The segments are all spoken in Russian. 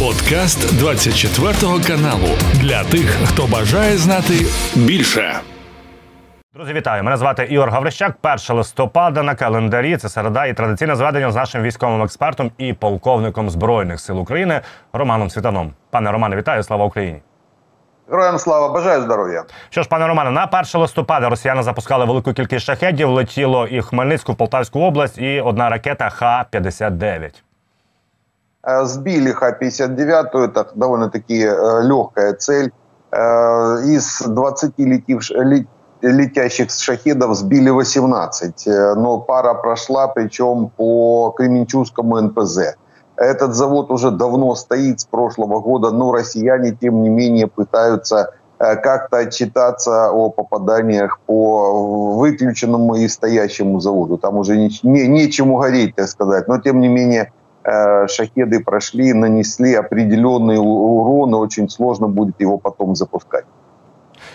Подкаст 24 каналу для тих, хто бажає знати більше. Друзі, вітаю! Мене звати Ігор Гаврищак. 1 листопада на календарі. Це середа і традиційне зведення з нашим військовим експертом і полковником збройних сил України Романом Світаном. Пане Романе, вітаю! Слава Україні! Героям слава бажаю здоров'я. Що ж, пане Романе, на 1 листопада росіяни запускали велику кількість шахедів. Летіло і Хмельницьку, Полтавську область, і одна ракета Х-59. Э, сбили Х-59, это довольно-таки э, легкая цель. Э, из 20 летивш... летящих шахедов сбили 18, но пара прошла, причем по Кременчугскому НПЗ. Этот завод уже давно стоит с прошлого года, но россияне, тем не менее, пытаются как-то отчитаться о попаданиях по выключенному и стоящему заводу. Там уже не, не, нечему гореть, так сказать. Но, тем не менее, шахеды прошли, нанесли определенный урон, очень сложно будет его потом запускать.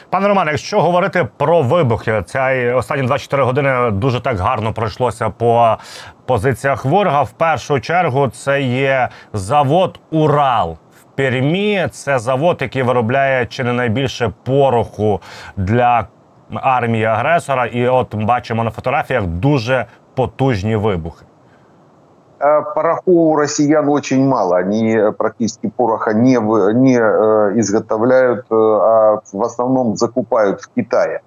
Пане Романе, якщо говорити про вибухи, ця останні 24 години дуже так гарно пройшлося по позиціях ворога. В першу чергу це є завод Урал в Пермі. Це завод, який виробляє чи не найбільше пороху для армії агресора. І от бачимо на фотографіях дуже потужні вибухи. Э, порохов у россиян очень мало. Они э, практически пороха не, не э, изготовляют, а в основном закупают в Китае.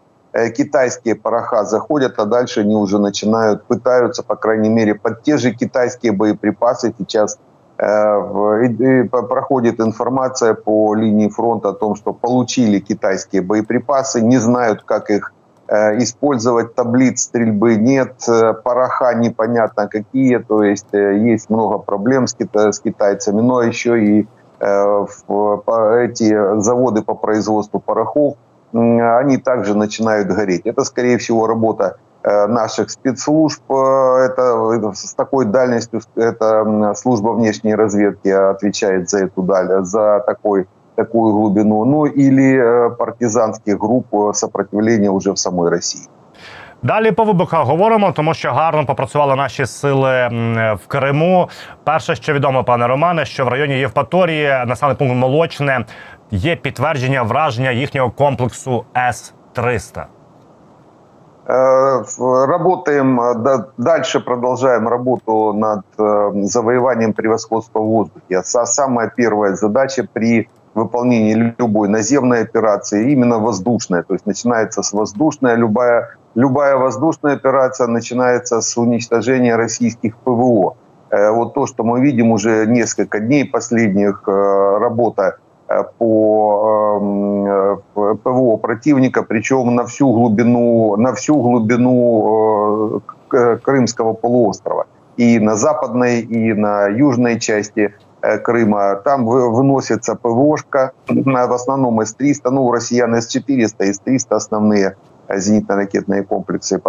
Китайские пороха заходят, а дальше они уже начинают, пытаются, по крайней мере, под те же китайские боеприпасы сейчас проходит информация по линии фронта о том, что получили китайские боеприпасы, не знают, как их Э, использовать таблиц стрельбы нет, э, пороха непонятно какие, то есть э, есть много проблем с, кита с китайцами, но еще и эти заводы по производству порохов, они также начинают гореть. Это, скорее всего, работа наших спецслужб. Это с такой дальностью, это служба внешней разведки отвечает за эту даль, за такой такую глубину, ну или э, партизанских груп э, сопротивления уже в самой Росії. Далі по вибухах говоримо, тому що гарно попрацювали наші сили в Криму. Перше, що відомо, пане Романе, що в районі Євпаторії, населений пункт Молочне, є підтвердження враження їхнього комплексу С 300 э, Работаем, дальше продолжаем работу над завоеванием превосходства в воздухе. Самая первая задача при выполнении любой наземной операции, именно воздушная. То есть начинается с воздушной, любая, любая воздушная операция начинается с уничтожения российских ПВО. Э, вот то, что мы видим уже несколько дней последних, э, работа э, по эм, ПВО противника, причем на всю глубину, на всю глубину Крымского полуострова. И на западной, и на южной части – Крыма. Там выносится ПВОшка, в основном С-300, ну, у россиян С-400, С-300 основные зенитно-ракетные комплексы.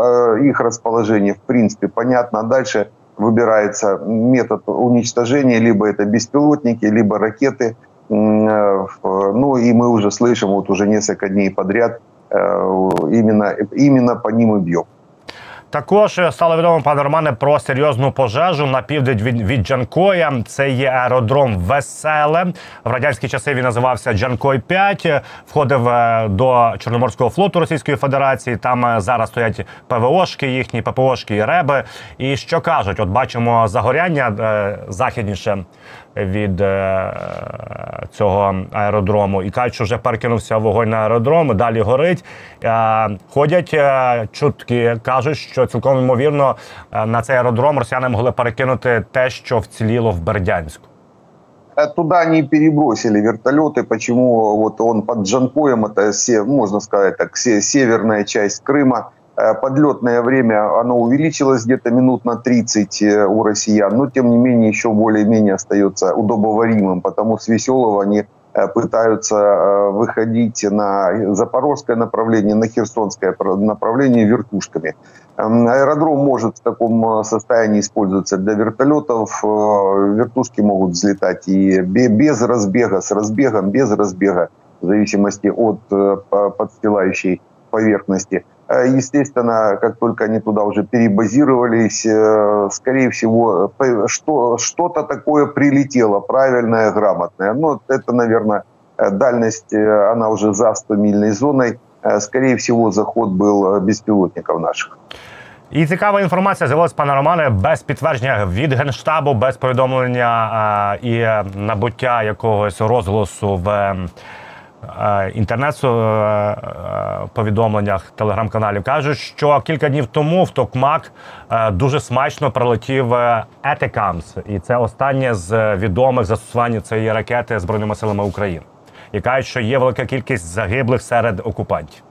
Их расположение, в принципе, понятно. Дальше выбирается метод уничтожения, либо это беспилотники, либо ракеты. Э, ну и мы уже слышим вот уже несколько дней подряд, э, именно, именно по ним и бьем. Також стало відомо, пане Романе, про серйозну пожежу на південь від, від Джанкоя. Це є аеродром Веселе. В радянські часи він називався Джанкой 5 Входив е, до Чорноморського флоту Російської Федерації. Там е, зараз стоять ПВОшки, їхні ППОшки і реби. І що кажуть? От бачимо загоряння е, західніше від е, цього аеродрому і кажуть, що вже перекинувся вогонь на аеродром, далі горить. Е, ходять е, чутки, кажуть, що цілком ймовірно на цей аеродром росіяни могли перекинути те, що вціліло в Бердянську. Туда не перебросили вертолеты. Почему вот он под Джанкоем, это, можно сказать так, северная часть Крыма, Э, подлетное время, оно увеличилось где-то минут на 30 э, у россиян, но тем не менее еще более-менее остается удобоваримым, потому с Веселого они э, пытаются выходить на запорожское направление, на херсонское направление вертушками. Эм, аэродром может в таком состоянии использоваться для вертолетов. Вертушки могут взлетать и без разбега, с разбегом, без разбега, в зависимости от подстилающей поверхности. Естественно, как только они туда уже перебазировались, скорее всего, что, что-то такое прилетело, правильное, грамотное. Ну, это, наверное, дальность, она уже за 100-мильной зоной. Скорее всего, заход был беспилотников наших. І цікава інформація з'явилася, пане Романе, без підтвердження від генштабу, без повідомлення а, і набуття якогось розголосу в інтернет повідомленнях телеграм-каналів. кажуть, що кілька днів тому в Токмак дуже смачно прилетів Етекамс, і це останнє з відомих застосувань цієї ракети збройними силами України. І кажуть, що є велика кількість загиблих серед окупантів.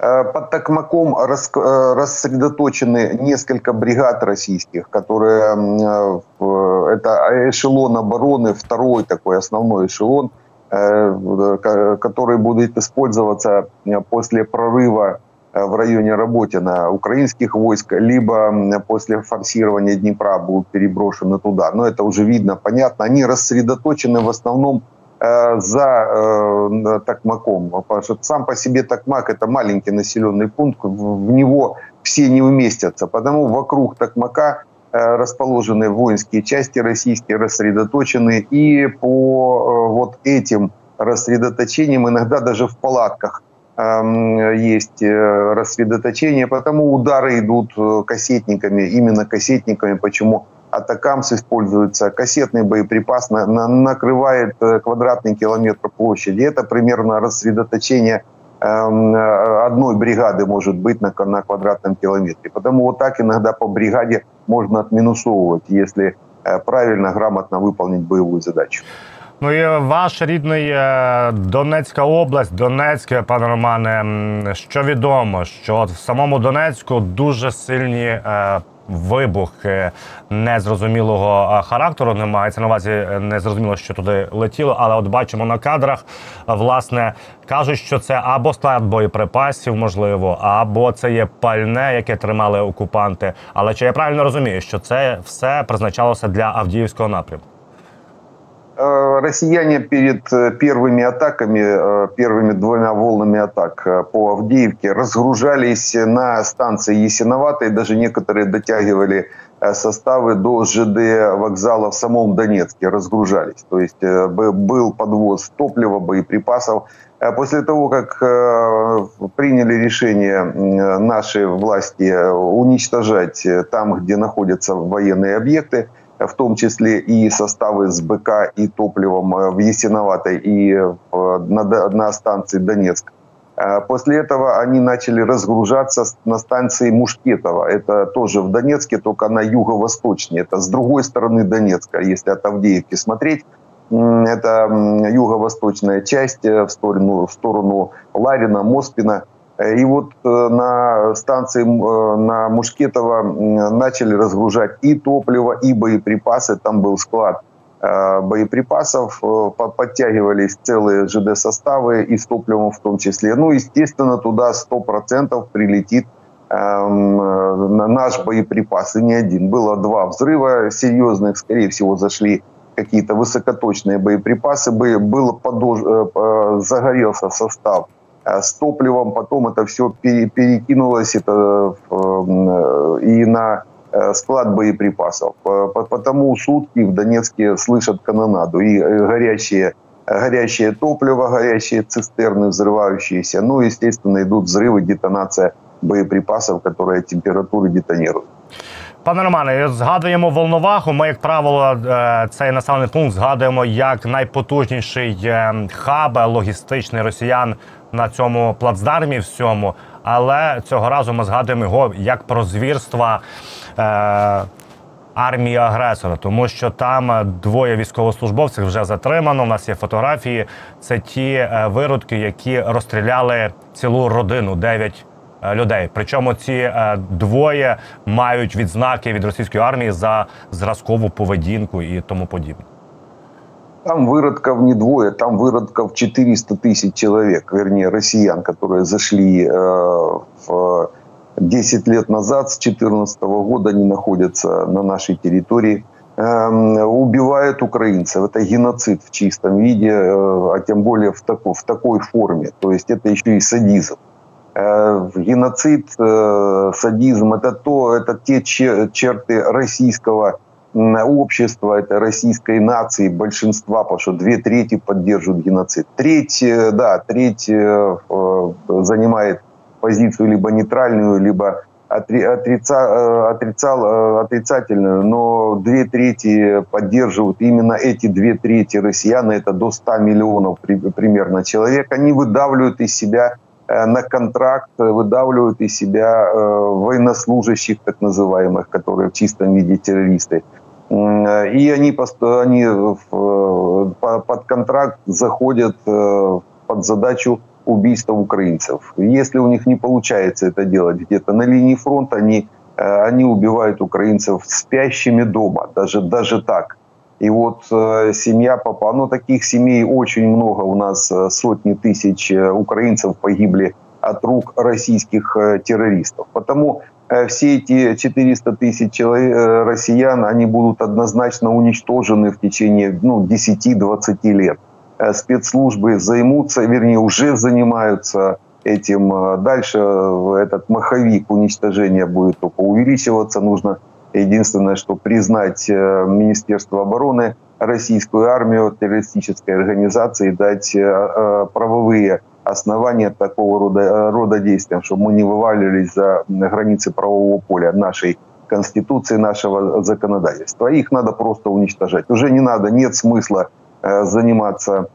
Э, под Токмаком э, рассредоточены несколько бригад российских, которые э, это эшелон обороны, второй такой основной эшелон, который будет использоваться после прорыва в районе Работина украинских войск, либо после форсирования Днепра будут переброшены туда. Но это уже видно, понятно. Они рассредоточены в основном Э, за э, Токмаком. Потому что сам по себе Токмак – это маленький населенный пункт, в него все не уместятся. Потому вокруг Токмака э, расположены воинские части российские, рассредоточены. И по вот этим рассредоточениям, иногда даже в палатках эм, есть рассредоточение, потому удары идут кассетниками, именно кассетниками. Почему? Атакамс используется, кассетный боеприпас на, на, накрывает э, квадратный километр площади. Это примерно рассредоточение э, одной бригады может быть на, на квадратном километре. Потому вот так иногда по бригаде можно отминусовывать, если э, правильно, грамотно выполнить боевую задачу. Ну і ваш рідний Донецька область, Донецьке, пане Романе, що відомо, що в самому Донецьку дуже сильні вибухи незрозумілого характеру. Немає це на увазі е, незрозуміло, що туди летіло, але от бачимо на кадрах, власне, кажуть, що це або склад боєприпасів, можливо, або це є пальне, яке тримали окупанти. Але чи я правильно розумію, що це все призначалося для Авдіївського напрямку? Э, россияне перед э, первыми атаками, э, первыми двумя волнами атак по Авдеевке разгружались на станции Ясиноватой, даже некоторые дотягивали составы до ЖД вокзала в самом Донецке, разгружались. То есть был подвоз топлива, боеприпасов. После того, как приняли решение наши власти уничтожать там, где находятся военные объекты, в том числе и составы с БК и топливом э, в Ясиноватой и на, на станции Донецк. Э, после этого они начали разгружаться на станции Мушкетова. Это тоже в Донецке, только на юго-восточнее. Это с другой стороны Донецка, если от Авдеевки смотреть. Это юго-восточная часть э, в сторону, в сторону Ларина, Моспина. Э, и вот э, на станции э, на Мушкетово начали разгружать и топливо, и боеприпасы. Там был склад боеприпасов, подтягивались целые ЖД-составы и с топливом в том числе. Ну, естественно, туда 100% прилетит наш боеприпас, и не один. Было два взрыва серьезных, скорее всего, зашли какие-то высокоточные боеприпасы, было подож... загорелся состав Э, с топливом, потом это все перекинулось это, э, и на э, склад боеприпасов. Потому сутки в Донецке слышат канонаду. И горящие, горящее топливо, горящие цистерны взрывающиеся. Ну, естественно, идут взрывы, детонация боєприпасів, які температури детонірують. Пане Романе, згадуємо Волноваху. Ми, як правило, цей населений пункт згадуємо як найпотужніший хаб логістичний росіян на цьому плацдармі всьому, але цього разу ми згадуємо його як про звірства. Е, Армії агресора, тому що там двоє військовослужбовців вже затримано. У нас є фотографії. Це ті е, виродки, які розстріляли цілу родину дев'ять е, людей. Причому ці е, двоє мають відзнаки від російської армії за зразкову поведінку і тому подібне. Там выродков не двое, там выродков 400 тысяч человек, вернее, россиян, которые зашли э, в 10 лет назад, с 2014 года они находятся на нашей территории, э, убивают украинцев. Это геноцид в чистом виде, э, а тем более в, тако, в такой форме. То есть это еще и садизм. Геноцид, садизм – это то, это те черты российского общества, это российской нации, большинства, потому что две трети поддерживают геноцид. Треть, да, треть занимает позицию либо нейтральную, либо отрица, э, отрицал, э, отрицательную, но две трети поддерживают именно эти две трети россиян, это до 100 миллионов примерно человек, они выдавливают из себя э, на контракт, выдавливают из себя военнослужащих, так называемых, которые в чистом виде террористы. И они, они под контракт заходят под задачу убийства украинцев. Если у них не получается это делать где-то на линии фронта, они, э, они убивают украинцев спящими дома, даже, даже так. И вот э, семья попала, ну таких семей очень много у нас, э, сотни тысяч э, украинцев погибли от рук российских террористов. Потому все эти 400 тысяч человек, россиян, они будут однозначно уничтожены в течение ну, 10-20 лет. Спецслужбы займутся, вернее, уже занимаются этим. Дальше этот маховик уничтожения будет только увеличиваться. Нужно единственное, что признать Министерство обороны, российскую армию, террористической организации, дать правовые основания такого рода, рода действиям, чтобы мы не вываливались за границы правового поля нашей Конституции, нашего законодательства. Их надо просто уничтожать. Уже не надо, нет смысла Э, заниматься э,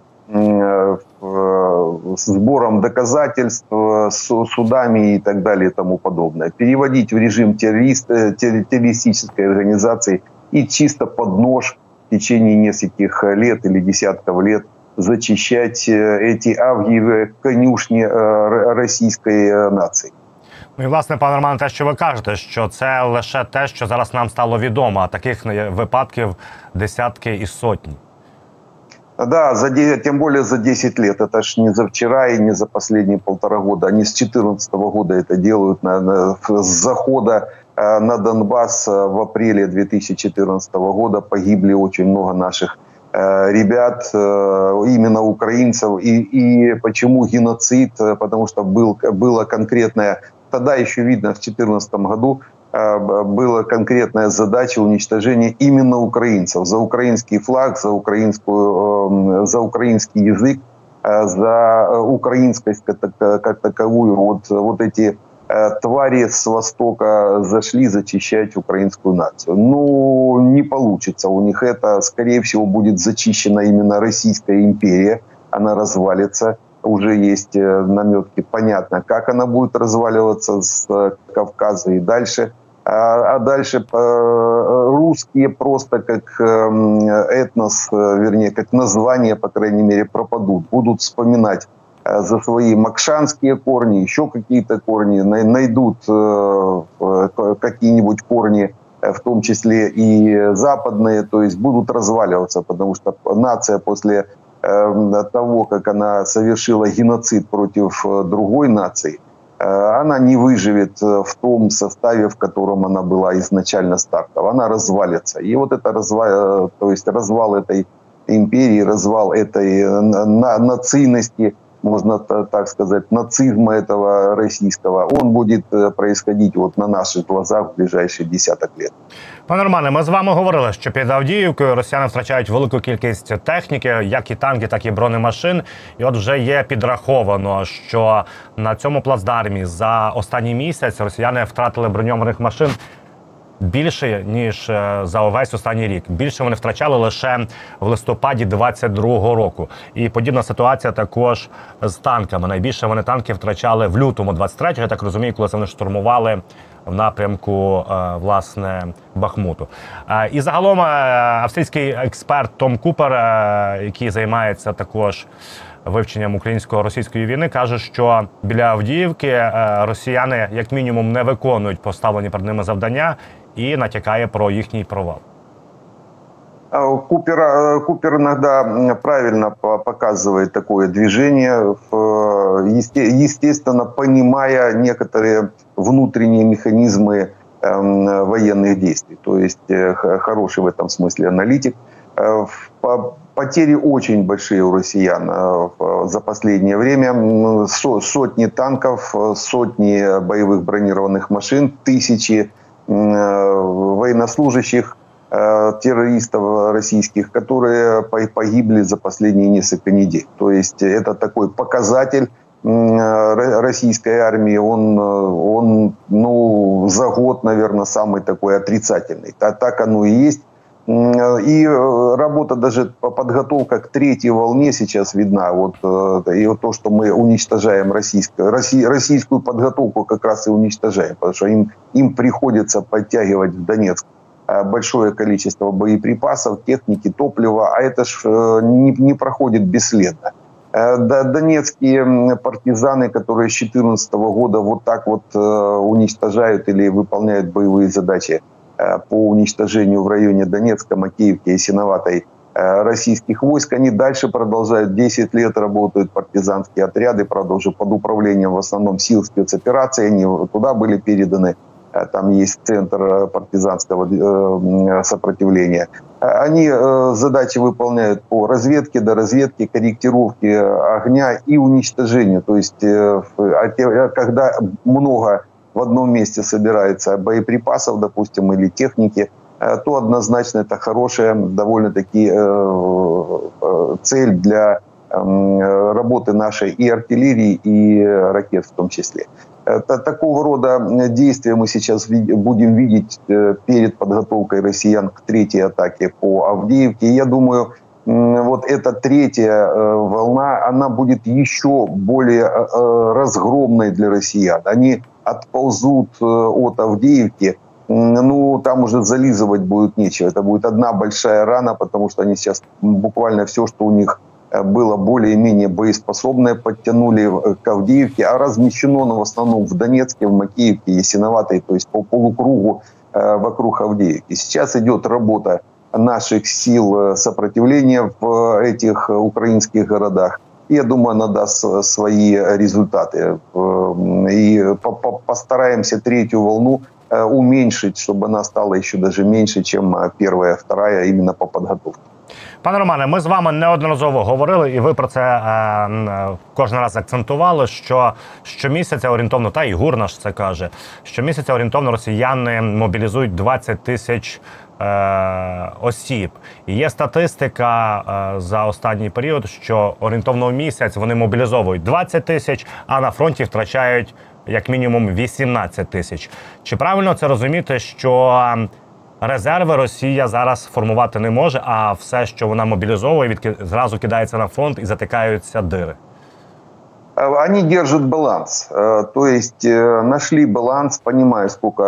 сбором доказательств, судами и так далее и тому подобное. Переводить в режим террорист, э, террористической организации и чисто под нож в течение нескольких лет или десятков лет зачищать эти авгієві конюшні російської нації. Ну і власне, пане Романе, те, що ви кажете, що це лише те, що зараз нам стало відомо, а таких випадків десятки і сотні. Да, за, тем более за 10 лет. Это ж не за вчера и не за последние полтора года. Они с 2014 года это делают на, на, с захода э, на Донбасс э, в апреле 2014 года. Погибли очень много наших ребят, именно украинцев. И, и почему геноцид? Потому что был, было конкретное... Тогда еще видно, в 2014 году была конкретная задача уничтожения именно украинцев. За украинский флаг, за, украинскую, эм, за украинский язык, э, за украинскость как таковую. Вот, вот эти э, твари с Востока зашли зачищать украинскую нацию. Ну, не получится у них это. Скорее всего, будет зачищена именно Российская империя. Она развалится уже есть наметки, понятно, как она будет разваливаться с Кавказа и дальше. А, а дальше э, русские просто как эм, этнос, э, вернее, как название, по крайней мере, пропадут, будут вспоминать э, за свои макшанские корни, еще какие-то корни, найдут какие-нибудь корни, в том числе и западные, то есть будут разваливаться, потому что нация после того, как она совершила геноцид против другой нации – Э, она не выживет э, в том составе, в котором она была изначально стартова. Она развалится. И вот это развал, э, то есть развал этой империи, развал этой нацийности, можно так сказать, нацизма этого российского, он будет происходить вот на наших глазах в ближайшие десяток лет. Пане Романе, ми з вами говорили, що під Авдіївкою росіяни втрачають велику кількість техніки, як і танки, так і бронемашин. І от вже є підраховано, що на цьому плацдармі за останній місяць росіяни втратили броньованих машин. Більше ніж е, за увесь останній рік. Більше вони втрачали лише в листопаді 22-го року. І подібна ситуація також з танками. Найбільше вони танки втрачали в лютому 23-го, Я так розумію, коли вони штурмували в напрямку е, власне Бахмуту. Е, і загалом е, австрійський експерт Том Купер, який займається також вивченням українсько-російської війни, каже, що біля Авдіївки росіяни як мінімум не виконують поставлені перед ними завдання і натякає про їхній провал. Купер, Купер иногда правильно показывает такое движение, естественно, понимая некоторые внутренние механизмы военных действий. То есть э, хороший в этом смысле аналитик. Потери очень большие у россиян за последнее время. Сотни танков, сотни боевых бронированных машин, тысячи военнослужащих, террористов российских, которые погибли за последние несколько недель. То есть это такой показатель российской армии, он, он ну, за год, наверное, самый такой отрицательный. Так оно и есть. И работа даже подготовка к третьей волне сейчас видна. Вот, и вот то, что мы уничтожаем российскую, российскую подготовку как раз и уничтожаем, потому что им, им приходится подтягивать в Донецк большое количество боеприпасов, техники, топлива, а это ж не, не проходит бесследно. Э, донецкие партизаны, которые с 2014 года вот так вот э, уничтожают или выполняют боевые задачи э, по уничтожению в районе Донецка, Макеевки и Синоватой российских войск, они дальше продолжают. 10 лет работают партизанские отряды, правда, уже под управлением в основном сил спецопераций, они туда были переданы. Э, там есть центр э, партизанского э, сопротивления. Они задачи выполняют по разведке, до разведки, корректировке огня и уничтожению. То есть, а когда много в одном месте собирается боеприпасов, допустим, или техники, то однозначно это хорошая довольно-таки цель для эм, работы нашей и артиллерии, и ракет в том числе. Такого рода действия мы сейчас будем видеть э, перед подготовкой россиян к третьей атаке по Авдеевке. я думаю, вот эта третья э, волна, она будет еще более э, разгромной для россиян. Они отползут от Авдеевки, ну, там уже зализывать будет нечего. Это будет одна большая рана, потому что они сейчас буквально все, что у них было более-менее боеспособное, подтянули э, к Авдеевке, а размещено оно в основном в Донецке, в Макеевке, Ясиноватой, то есть по полукругу э, вокруг Авдеевки. Сейчас идет работа наших сил сопротивления в этих украинских городах. Я думаю, она даст свои результаты. И постараемся третью волну уменьшить, чтобы она стала еще даже меньше, чем первая, вторая именно по подготовке. Пане Романе, ми з вами неодноразово говорили, і ви про це е, е, кожен раз акцентували. Що щомісяця орієнтовно, та і ГУР наш це каже, щомісяця орієнтовно росіяни мобілізують 20 тисяч е, осіб. І Є статистика е, за останній період, що орієнтовно в місяць вони мобілізовують 20 тисяч, а на фронті втрачають як мінімум 18 тисяч. Чи правильно це розуміти, що резерви Росія зараз формувати не може, а все, що вона мобілізовує, від зразу кидається на фронт і затикаються дири. Они держат баланс. То есть нашли баланс, понимая, сколько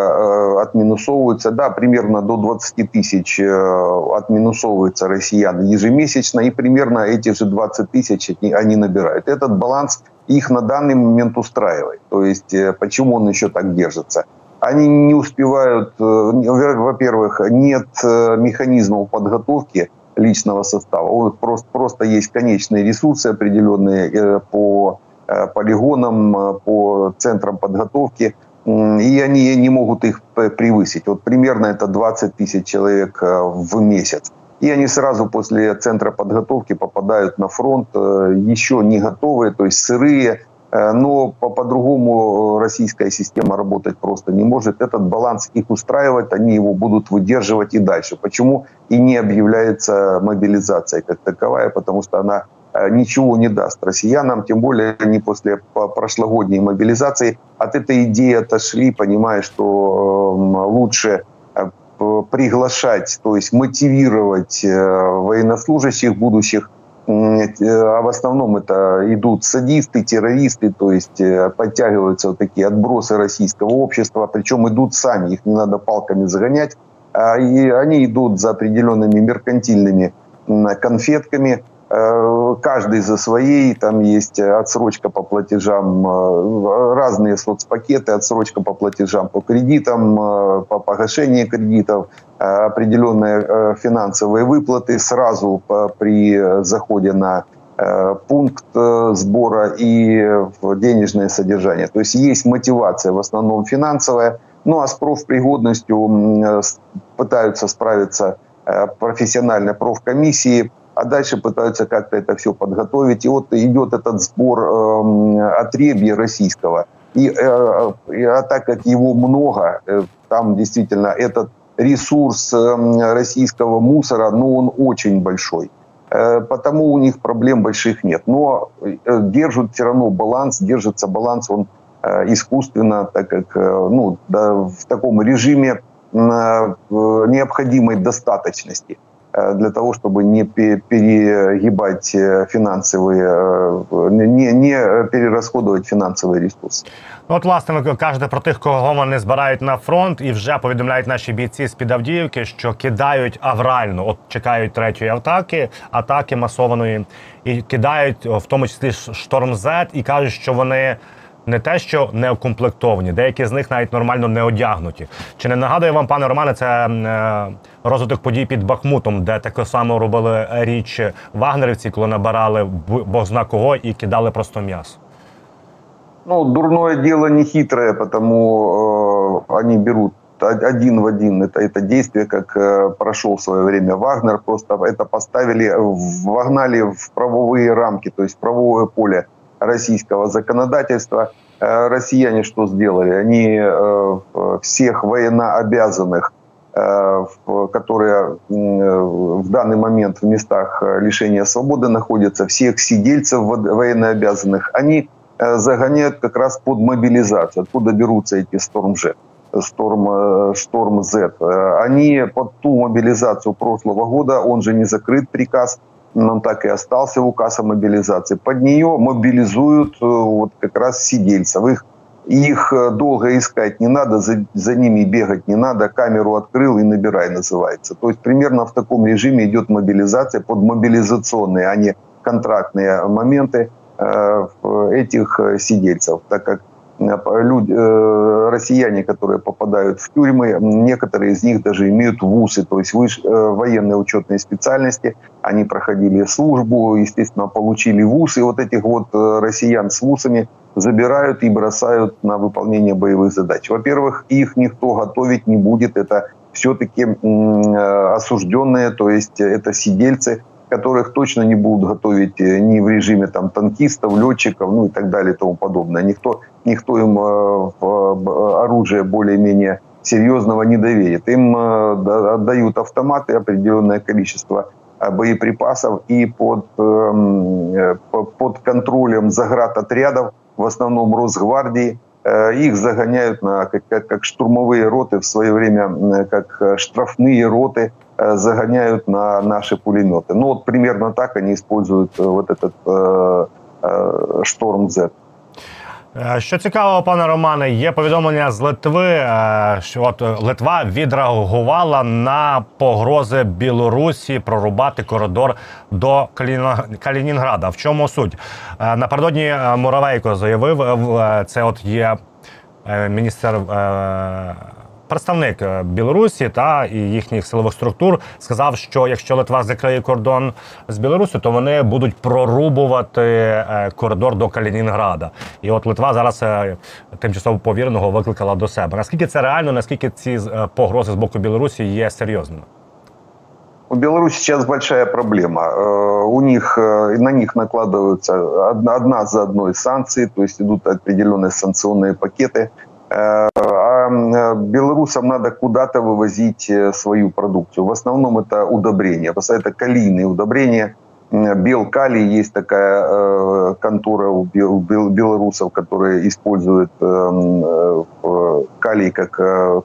отминусовывается. Да, примерно до 20 тысяч отминусовывается россиян ежемесячно, и примерно эти же 20 тысяч они набирают. Этот баланс их на данный момент устраивает. То есть почему он еще так держится? Они не успевают, э, во-первых, нет э, механизмов подготовки личного состава. Вот просто, просто есть конечные ресурсы определенные э, по полигонам, по центрам подготовки, и они не могут их превысить. Вот примерно это 20 тысяч человек в месяц. И они сразу после центра подготовки попадают на фронт еще не готовые, то есть сырые, но по-другому э, российская система работать просто не может. Этот баланс их устраивает, они его будут выдерживать и дальше. Почему и не объявляется мобилизация как таковая? Потому что она э, ничего не даст россиянам, тем более они после прошлогодней мобилизации от этой идеи отошли, понимая, что лучше приглашать, то есть мотивировать военнослужащих будущих а в основном это идут садисты, террористы, то есть э, подтягиваются вот такие отбросы российского общества, причем идут сами, их не надо палками загонять, а и они идут за определенными меркантильными конфетками, э, каждый за своей, там есть отсрочка по платежам, э, разные соцпакеты, отсрочка по платежам по кредитам, по погашению кредитов, Э, определенные э, финансовые выплаты сразу при заходе на э, пункт сбора и денежное содержание. То есть есть мотивация в основном финансовая, ну а с профпригодностью пытаются справиться профессиональной профкомиссии, а дальше пытаются как-то это все подготовить. И вот идет этот сбор э, отребья российского. И, э, и, а так как его много, э, там действительно этот ресурс э, российского мусора, ну, он очень большой. Э, потому у них проблем больших нет. Но э, держат все равно баланс, держится баланс он э, искусственно, так как э, ну, да, в таком режиме э, необходимой достаточности. Э, для того, чтобы не перегибать э, фінансові, э, не, не перерозходувати фінансові ресурси. Ну, от, власне, ви кажете про тих, кого вони збирають на фронт, і вже повідомляють наші бійці з під Авдіївки, що кидають аврально, от чекають третьої атаки, атаки масованої, і кидають в тому числі шторм Z, і кажуть, що вони не те, що не укомплектовані, деякі з них навіть нормально не одягнуті. Чи не нагадує вам, пане Романе, це е, розвиток подій під Бахмутом, де таке само робили річ вагнерівці, коли набирали бог зна кого і кидали просто м'ясо? Ну, дурное дело не хитрое, потому э, они берут один в один это, это действие, как э, прошел в свое время Вагнер, просто это поставили, вогнали в правовые рамки, то есть правовое поле Российского законодательства. Э, россияне что сделали? Они э, всех военнообязанных, э, которые в данный момент в местах лишения свободы находятся, всех сидельцев военнообязанных, они загоняют как раз под мобилизацию. Откуда берутся эти «Стормжет»? Storm, Storm Z. Они под ту мобилизацию прошлого года, он же не закрыт приказ, нам так и остался указ о мобилизации. Под нее мобилизуют э, вот как раз сидельцев. Их, их э, долго искать не надо, за, за ними бегать не надо, камеру открыл и набирай называется. То есть примерно в таком режиме идет мобилизация под мобилизационные, а не контрактные моменты э, этих сидельцев, так как люди, э, россияне, которые попадают в тюрьмы, некоторые из них даже имеют вузы, то есть выш, э, военные учетные специальности. Они проходили службу, естественно, получили вуз, и вот этих вот э, россиян с вузами забирают и бросают на выполнение боевых задач. Во-первых, их никто готовить не будет, это все-таки осужденные, то есть это сидельцы, которых точно не будут готовить э, ни в режиме там, танкистов, летчиков, ну и так далее и тому подобное. Никто, никто им э, оружие более-менее серьезного не доверит. Им э, отдают автоматы, определенное количество боеприпасов, и под, эм, под контролем заградотрядов, в основном Росгвардии, их загоняют на, как, как штурмовые роты, в свое время как штрафные роты, загоняют на наши пулеметы. Ну вот примерно так они используют э, вот этот э, э, Шторм Z. Що цікаво, пане Романе, є повідомлення з Литви, що от Литва відреагувала на погрози Білорусі прорубати коридор до Калінінграда. В чому суть? Напередодні Муравейко заявив, це от є міністр представник е, Білорусі та і їхніх силових структур сказав, що якщо Литва закриє кордон з Білорусі, то вони будуть прорубувати е, коридор до Калінінграда. І от Литва зараз е, тимчасово повіреного викликала до себе. Наскільки це реально? Наскільки ці погрози з боку Білорусі є серйозними? У Беларуси сейчас большая проблема. У них, на них накладываются одна за одной санкции, то есть идут определенные санкционные пакеты. Э, белорусам надо куда-то вывозить э, свою продукцию. В основном это удобрения, это калийные удобрения. Белкалий есть такая э, контора у белорусов, которая использует калий как,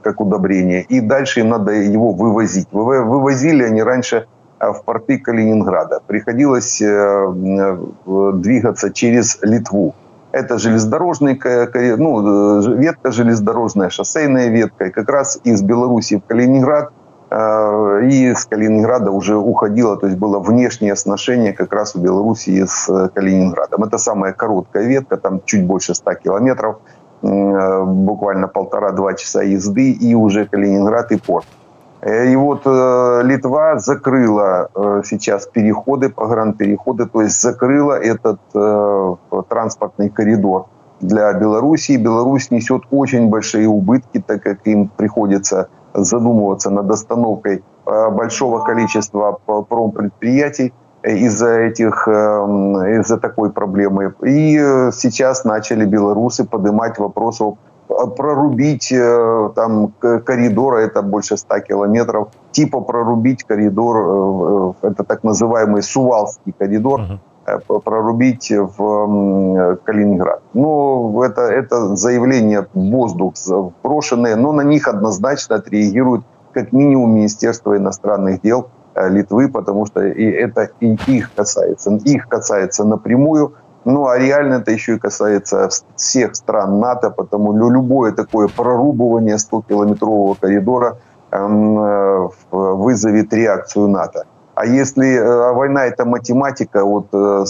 как удобрение. И дальше надо его вывозить. Вывозили они раньше в порты Калининграда. Приходилось двигаться через Литву это железнодорожный, ну, э, ветка железнодорожная, шоссейная ветка. И как раз из Беларуси в Калининград э, и из Калининграда уже уходило, то есть было внешнее сношение как раз у Беларуси с э, Калининградом. Это самая короткая ветка, там чуть больше 100 километров, буквально полтора-два часа езды, и уже Калининград и порт. Э, и вот э, Литва закрыла э, сейчас переходы, погранпереходы, то есть закрыла этот э, транспортный коридор для Белоруссии. Беларусь несет очень большие убытки, так как им приходится задумываться над остановкой большого количества промпредприятий из-за этих, из-за такой проблемы. И сейчас начали белорусы поднимать вопрос о прорубить там коридор, это больше 100 километров, типа прорубить коридор, это так называемый Сувалский коридор, uh-huh Э, прорубить в Калининград. Ну, это, это заявление в воздух брошенные, но на них однозначно отреагирует как минимум Министерство иностранных дел э, Литвы, потому что и это и их касается, их касается напрямую. Ну, а реально это еще и касается всех стран НАТО, потому что любое такое прорубывание 100-километрового коридора эм, э, вызовет реакцию НАТО. А если э, война это математика, вот э,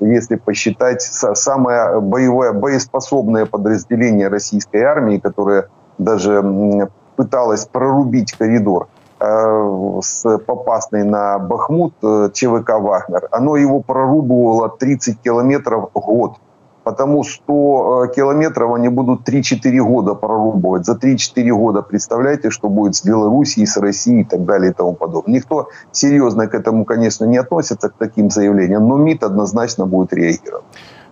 если посчитать самое боевое, боеспособное подразделение российской армии, которое даже пыталось прорубить коридор с попасной на Бахмут ЧВК «Вагнер», оно его прорубывало 30 километров в год потому 100 э, километров они будут 3-4 года прорубывать. За 3-4 года представляете, что будет с Белоруссией, с Россией и так далее и тому подобное. Никто серьезно к этому, конечно, не относится, к таким заявлениям, но МИД однозначно будет реагировать.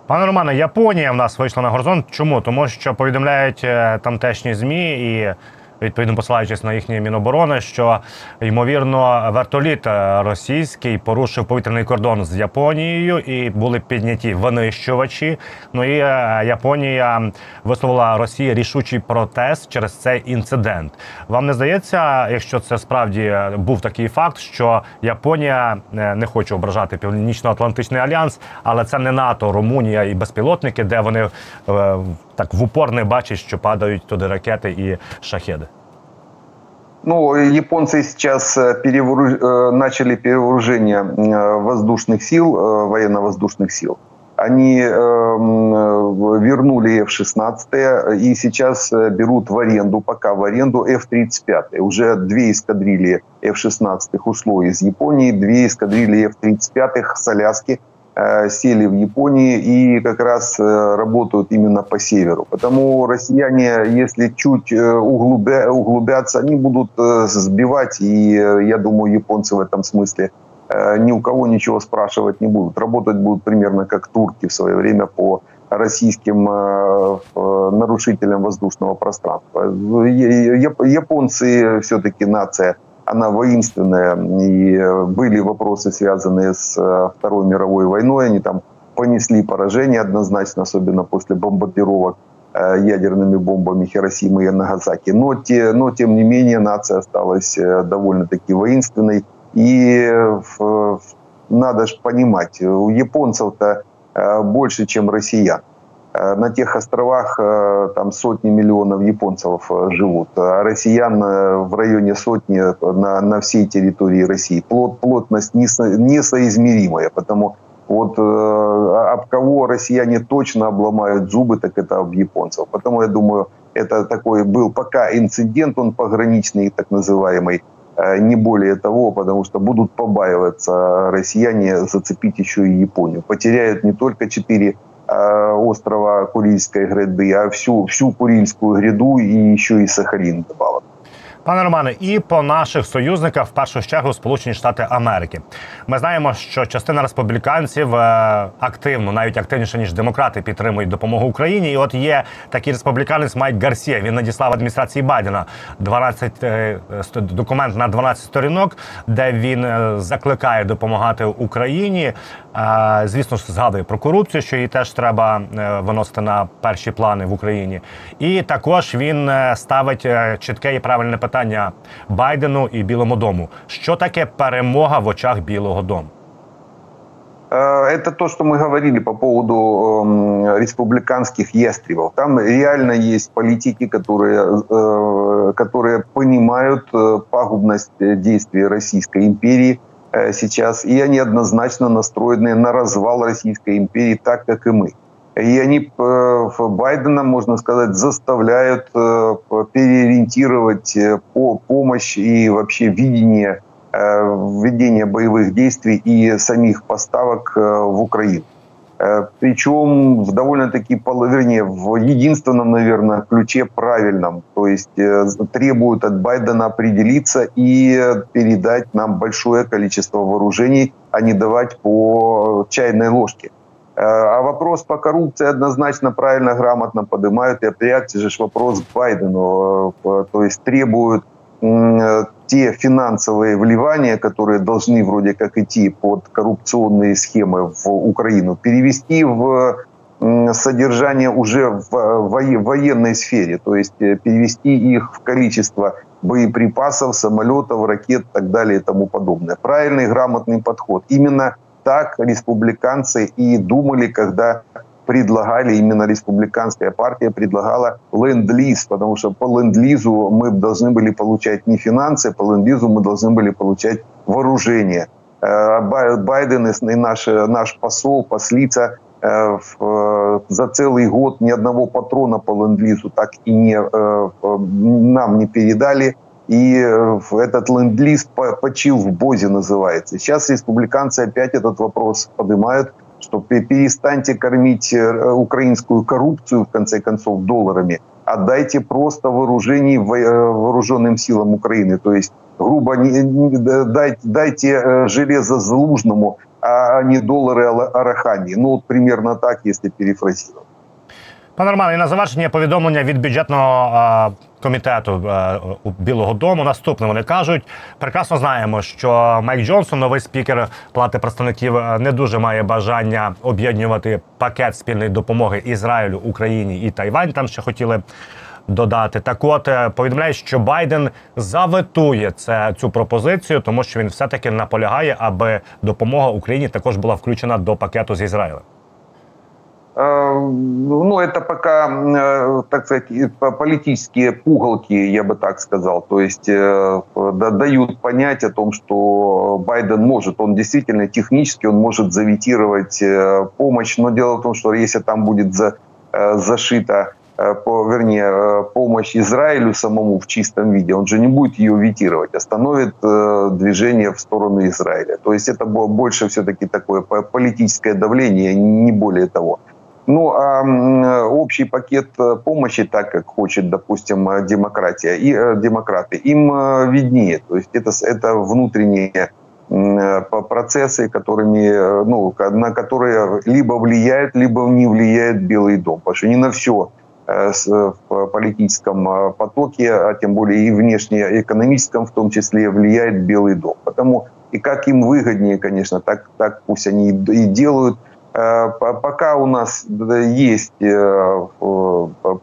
Пане Романе, Японія в нас вийшла на горизонт. Чому? Тому що повідомляють тамтешні змі і відповідно посилаючись на їхнє міноборони, що ймовірно вертоліт російський порушив повітряний кордон з Японією і були підняті винищувачі. Ну і е, Японія висловила Росії рішучий протест через цей інцидент. Вам не здається, якщо це справді був такий факт, що Японія е, не хоче ображати Північно-Атлантичний альянс, але це не НАТО, Румунія і безпілотники, де вони е, так в упор не бачать, що падають туди ракети і шахеди. Ну, японцы сейчас э, переворуж... Э, начали перевооружение э, воздушных сил, военно-воздушных сил. Они вернули F-16 и сейчас берут в аренду, пока в аренду F-35. Уже две эскадрильи F-16 ушло из Японии, две эскадрильи F-35 с Аляски Э, сели в Японии и как раз э, работают именно по северу. Потому россияне, если чуть э, углубя, углубятся, они будут сбивать, и я думаю, японцы в этом смысле ни у кого ничего спрашивать не будут. Работать будут примерно как турки в свое время по российским нарушителям воздушного пространства. Японцы все-таки нация она воинственная. И э, были вопросы, связанные с э, Второй мировой войной. Они там понесли поражение однозначно, особенно после бомбардировок э, ядерными бомбами Хиросимы и Нагасаки. Но, те, но тем не менее нация осталась довольно-таки воинственной. И надо же понимать, у японцев-то больше, чем россиян. Э, на тех островах э, там сотни миллионов японцев э, живут, а россиян в районе сотни на, на всей территории России. Плот, плотность несоизмеримая, потому вот об кого россияне точно обломают зубы, так это об японцев. Потому я думаю, это такой был пока инцидент, он пограничный, так называемый, не более того, потому что будут побаиваться россияне зацепить еще и Японию. Потеряют не только четыре острова Курильской гряды, а всю, всю Курильскую гряду и еще и Сахалин добавок. Пане Романе, і по наших союзниках, в першу чергу, Сполучені Штати Америки, ми знаємо, що частина республіканців е, активно, навіть активніше ніж демократи, підтримують допомогу Україні. І от є такий республіканець Майк Гарсія. Він надіслав адміністрації Байдена 12 е, документ на 12 сторінок, де він е, закликає допомагати Україні. Звісно ж, згадує про корупцію, що її теж треба виносити на перші плани в Україні. І також він ставить чітке і правильне питання питання Байдену і Білому дому. Що таке перемога в очах Білого Дому? Это то, что мы говорили по поводу э, республиканских ястребов. Там реально есть политики, которые, э, которые понимают э, пагубность действий Российской империи э, сейчас, и они однозначно настроены на развал Российской империи, так как и мы. И они э, Байдена, можно сказать, заставляют э, переориентировать э, помощь и вообще видение ведения боевых действий и самих поставок в Украину. Э, причем в довольно-таки, вернее, в единственном, наверное, ключе правильном. То есть э, требуют от Байдена определиться и передать нам большое количество вооружений, а не давать по чайной ложке. Э, а вопрос по коррупции однозначно правильно, грамотно поднимают. И опять же вопрос к Байдену. То есть требуют те финансовые вливания, которые должны вроде как идти под коррупционные схемы в Украину, перевести в содержание уже в военной сфере, то есть э, перевести их в количество боеприпасов, самолетов, ракет и так далее и тому подобное. Правильный, грамотный подход. Именно так республиканцы и думали, когда предлагали, именно республиканская партия предлагала ленд-лиз, потому что по ленд-лизу мы должны были получать не финансы, по ленд-лизу мы должны были получать вооружение. Э, Байден и наш, наш посол, послица э, э, за целый год ни одного патрона по ленд-лизу так и не, нам не передали. И этот ленд-лиз почил в Бозе называется. Сейчас республиканцы опять этот вопрос поднимают что перестаньте кормить э, украинскую коррупцию, в конце концов, долларами, отдайте просто вооружений э, вооруженным силам Украины. То есть, грубо, дайте, дайте э, железо Залужному, а не доллары Арахани. Ну, вот примерно так, если перефразировать. Пане Романе, і на завершення повідомлення від бюджетного комітету у Білого Дому. Наступне вони кажуть, прекрасно знаємо, що Майк Джонсон, новий спікер Палати представників, не дуже має бажання об'єднувати пакет спільної допомоги Ізраїлю, Україні і Тайвань. Там ще хотіли. Додати так, от повідомляє, що Байден заветує це цю пропозицію, тому що він все таки наполягає, аби допомога Україні також була включена до пакету з Ізраїлем. Э, ну, это пока, э, так сказать, политические пугалки, я бы так сказал. То есть э, дают понять о том, что Байден может, он действительно технически, он может заветировать помощь. Но дело в том, что если там будет за, зашита вернее, помощь Израилю самому в чистом виде, он же не будет ее ветировать, остановит движение в сторону Израиля. То есть это больше все-таки такое политическое давление, не более того. Ну, а общий пакет э, помощи, так как хочет, допустим, э, демократия и э, демократы, им виднее. То есть это, это внутренние процессы, которыми, ну, на которые либо влияет, либо не влияет Белый дом. Потому что не на все в политическом потоке, а тем более и внешнеэкономическом в том числе, влияет Белый дом. Потому и как им выгоднее, конечно, так, так пусть они и делают – Э, пока у нас есть э,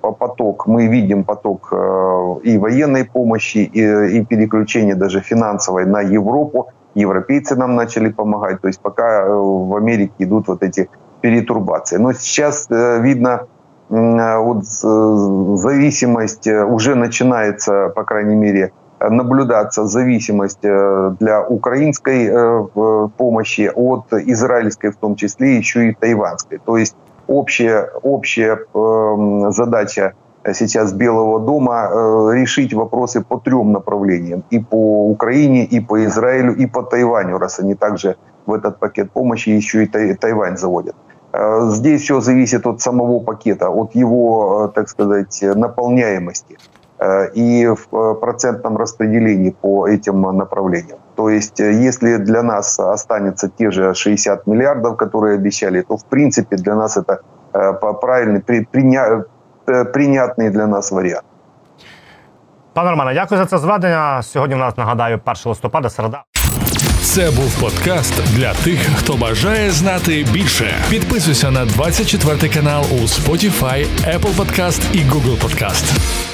поток, мы видим поток э, и военной помощи, и, переключение даже финансовой на Европу. Европейцы нам начали помогать. То есть пока в Америке идут вот эти перетурбации. Но сейчас видно, вот зависимость уже начинается, по крайней мере, наблюдаться зависимость э, для украинской э, помощи от израильской, в том числе еще и тайванской. То есть общая, общая эм, задача сейчас Белого дома э, решить вопросы по трем направлениям. И по Украине, и по Израилю, и по Тайваню, раз они также в этот пакет помощи еще и Тайвань заводят. Здесь все зависит от самого пакета, от его, так сказать, наполняемости. Э, и в э, процентном распределении по этим направлениям. То есть, э, если для нас останется те же 60 миллиардов, которые обещали, то в принципе для нас это правильный, приня, принятный для нас варіант. Пане Романе, дякую за це зведення. Сьогодні в нас нагадаю 1 листопада, середа. Це був подкаст для тих, хто бажає знати більше. Підписуйся на 24 канал у Spotify, Apple Podcast і Google Podcast.